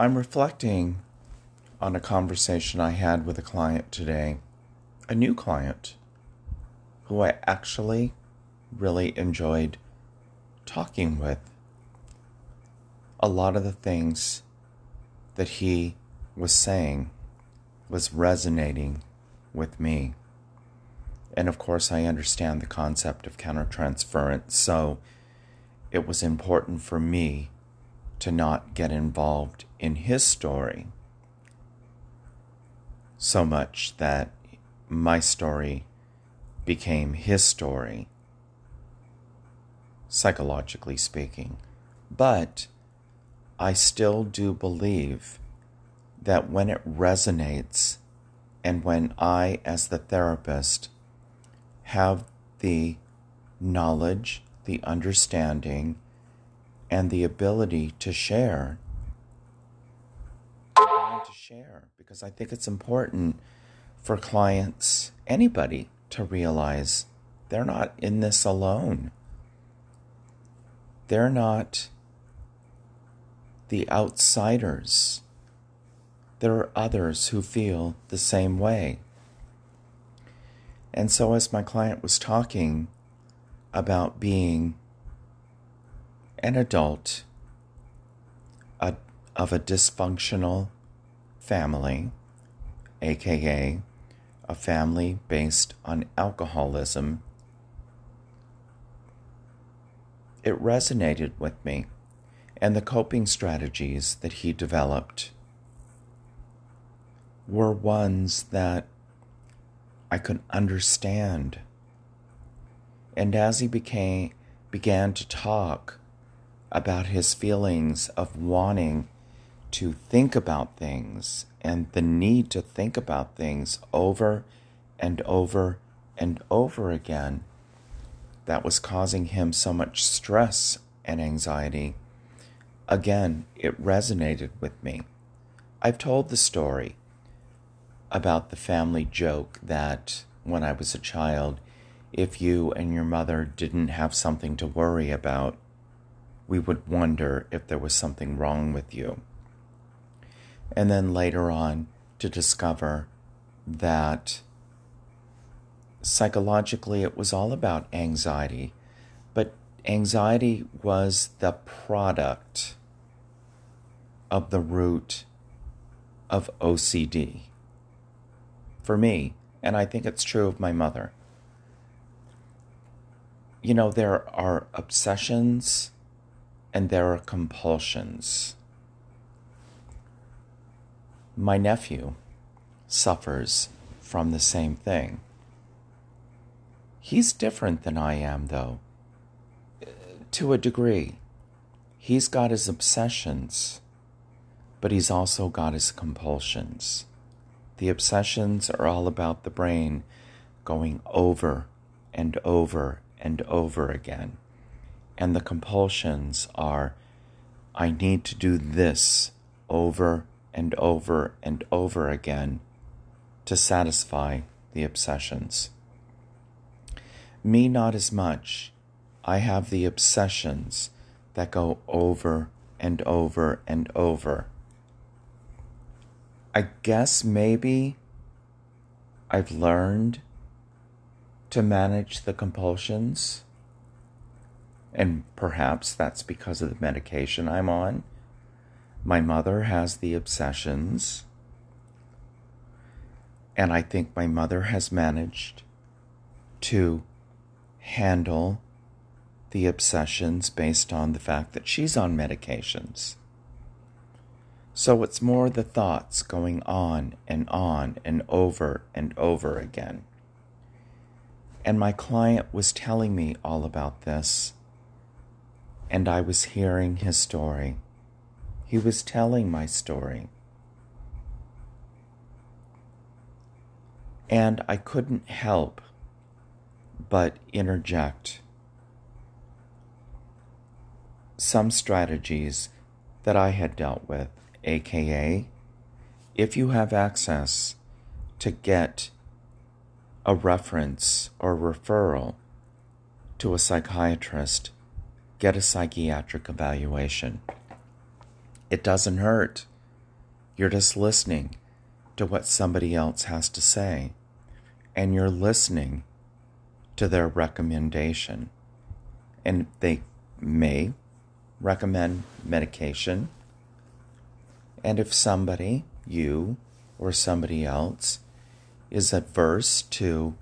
I'm reflecting on a conversation I had with a client today, a new client who I actually really enjoyed talking with. A lot of the things that he was saying was resonating with me. And of course, I understand the concept of countertransference, so it was important for me to not get involved in his story so much that my story became his story, psychologically speaking. But I still do believe that when it resonates and when I, as the therapist, have the knowledge, the understanding, and the ability to share, to share because I think it's important for clients, anybody, to realize they're not in this alone. They're not the outsiders. There are others who feel the same way. And so, as my client was talking about being an adult a, of a dysfunctional family, aka a family based on alcoholism, it resonated with me and the coping strategies that he developed were ones that I could understand. And as he became began to talk about his feelings of wanting to think about things and the need to think about things over and over and over again that was causing him so much stress and anxiety, again, it resonated with me. I've told the story about the family joke that when I was a child, if you and your mother didn't have something to worry about, we would wonder if there was something wrong with you. And then later on, to discover that psychologically it was all about anxiety, but anxiety was the product of the root of OCD. For me, and I think it's true of my mother. You know, there are obsessions and there are compulsions. My nephew suffers from the same thing. He's different than I am, though, to a degree. He's got his obsessions, but he's also got his compulsions. The obsessions are all about the brain going over and over and over again. And the compulsions are I need to do this over and over and over again to satisfy the obsessions. Me, not as much. I have the obsessions that go over and over and over. I guess maybe I've learned to manage the compulsions, and perhaps that's because of the medication I'm on. My mother has the obsessions, and I think my mother has managed to handle the obsessions based on the fact that she's on medications. So it's more the thoughts going on and on and over and over again. And my client was telling me all about this, and I was hearing his story. He was telling my story. And I couldn't help but interject some strategies that I had dealt with, aka, if you have access to get a reference or referral to a psychiatrist, get a psychiatric evaluation. It doesn't hurt You're just listening to what somebody else has to say, and you're listening to their recommendation. And they may recommend medication. And if somebody, you or somebody else, is adverse to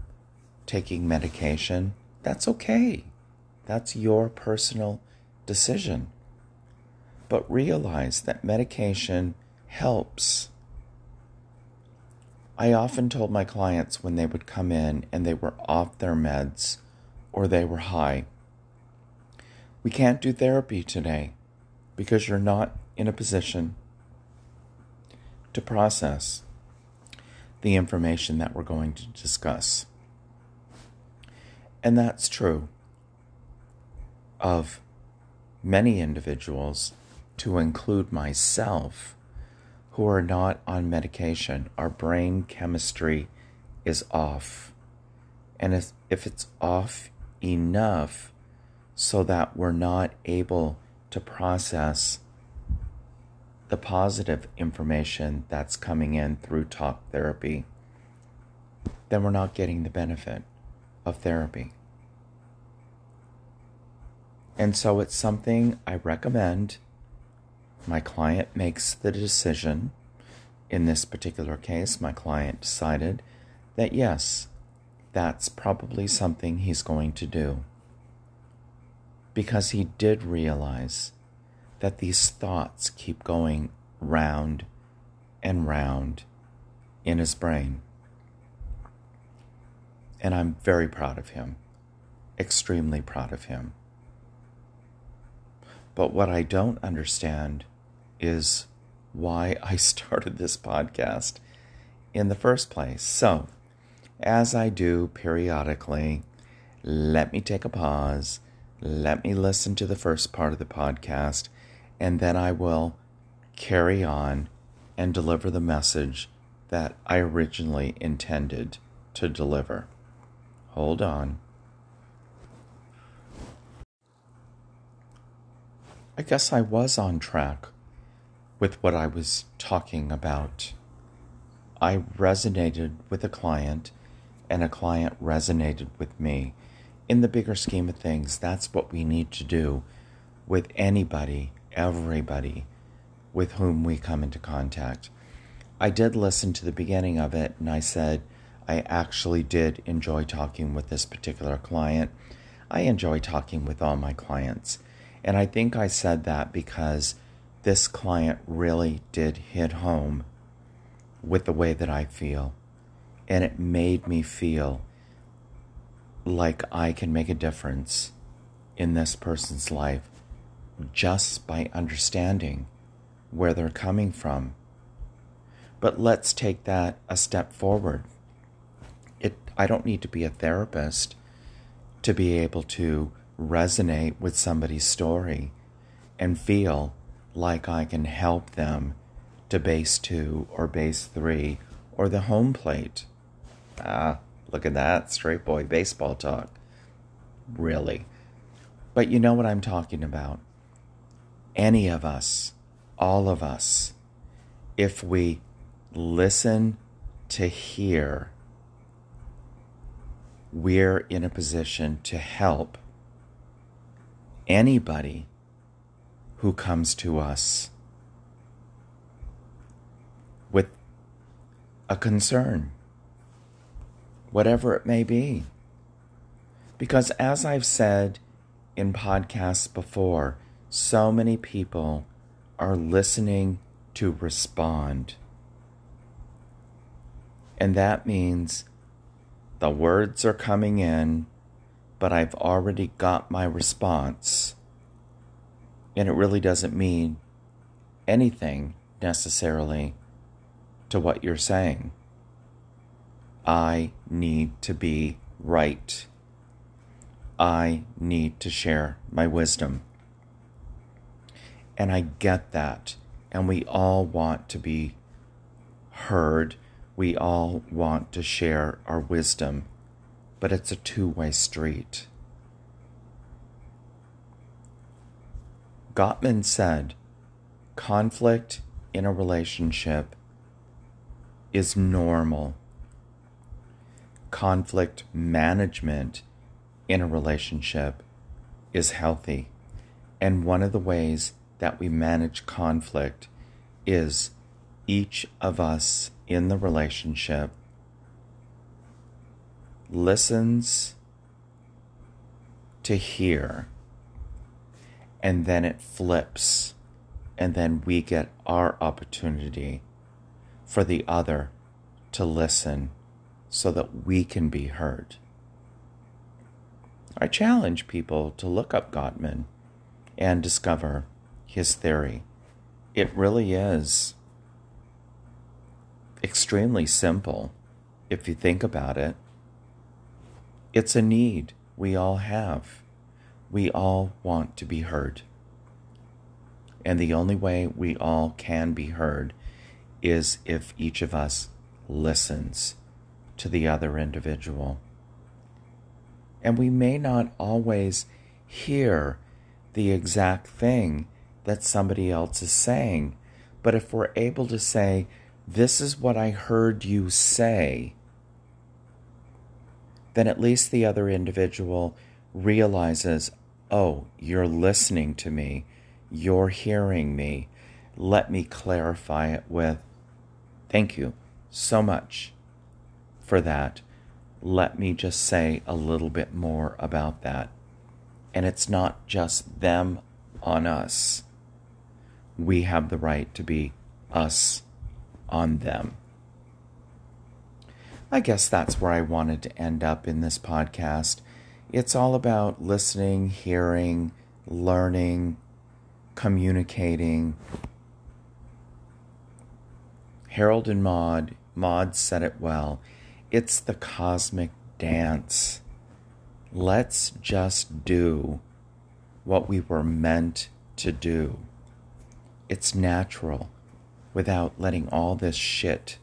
taking medication, that's okay. That's your personal decision. But realize that medication helps. I often told my clients when they would come in and they were off their meds or they were high, we can't do therapy today because you're not in a position to process the information that we're going to discuss. And that's true of many individuals, to include myself, who are not on medication. Our brain chemistry is off. And if, if it's off enough so that we're not able to process the positive information that's coming in through talk therapy, then we're not getting the benefit of therapy. And so it's something I recommend. My client makes the decision. In this particular case, my client decided that yes, that's probably something he's going to do. Because he did realize that these thoughts keep going round and round in his brain. And I'm very proud of him, extremely proud of him. But what I don't understand is why I started this podcast in the first place. So, as I do periodically, let me take a pause, let me listen to the first part of the podcast, and then I will carry on and deliver the message that I originally intended to deliver. Hold on. I guess I was on track with what I was talking about. I resonated with a client, and a client resonated with me. In the bigger scheme of things, that's what we need to do with anybody everybody with whom we come into contact. I did listen to the beginning of it and I said, I actually did enjoy talking with this particular client. I enjoy talking with all my clients. And I think I said that because this client really did hit home with the way that I feel. And it made me feel like I can make a difference in this person's life just by understanding where they're coming from. But let's take that a step forward. It, I don't need to be a therapist to be able to resonate with somebody's story and feel like I can help them to base two or base three or the home plate. Ah, look at that, straight boy baseball talk. Really. But you know what I'm talking about any of us, all of us, if we listen to hear, we're in a position to help anybody who comes to us with a concern, whatever it may be. Because as I've said in podcasts before, so many people are listening to respond. And that means the words are coming in, but I've already got my response. And it really doesn't mean anything necessarily to what you're saying. I need to be right. I need to share my wisdom. And I get that. And we all want to be heard. We all want to share our wisdom. But it's a two way street. Gottman said, conflict in a relationship is normal. Conflict management in a relationship is healthy. And one of the ways that we manage conflict is each of us in the relationship listens to hear, and then it flips, and then we get our opportunity for the other to listen so that we can be heard. I challenge people to look up Gottman and discover his theory. It really is extremely simple if you think about it. It's a need we all have. We all want to be heard. And the only way we all can be heard is if each of us listens to the other individual. And we may not always hear the exact thing that somebody else is saying, but if we're able to say, This is what I heard you say, then at least the other individual realizes, Oh, you're listening to me, you're hearing me. Let me clarify it with, Thank you so much for that let me just say a little bit more about that. And it's not just them on us. We have the right to be us on them. I guess that's where I wanted to end up in this podcast. It's all about listening, hearing, learning, communicating. Harold and Maude, Maude said it well. It's the cosmic dance. Let's just do what we were meant to do. It's natural without letting all this shit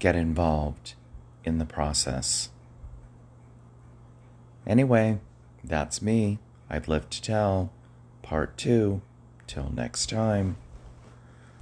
get involved in the process. Anyway, that's me. I've lived to tell. Part two. Till next time.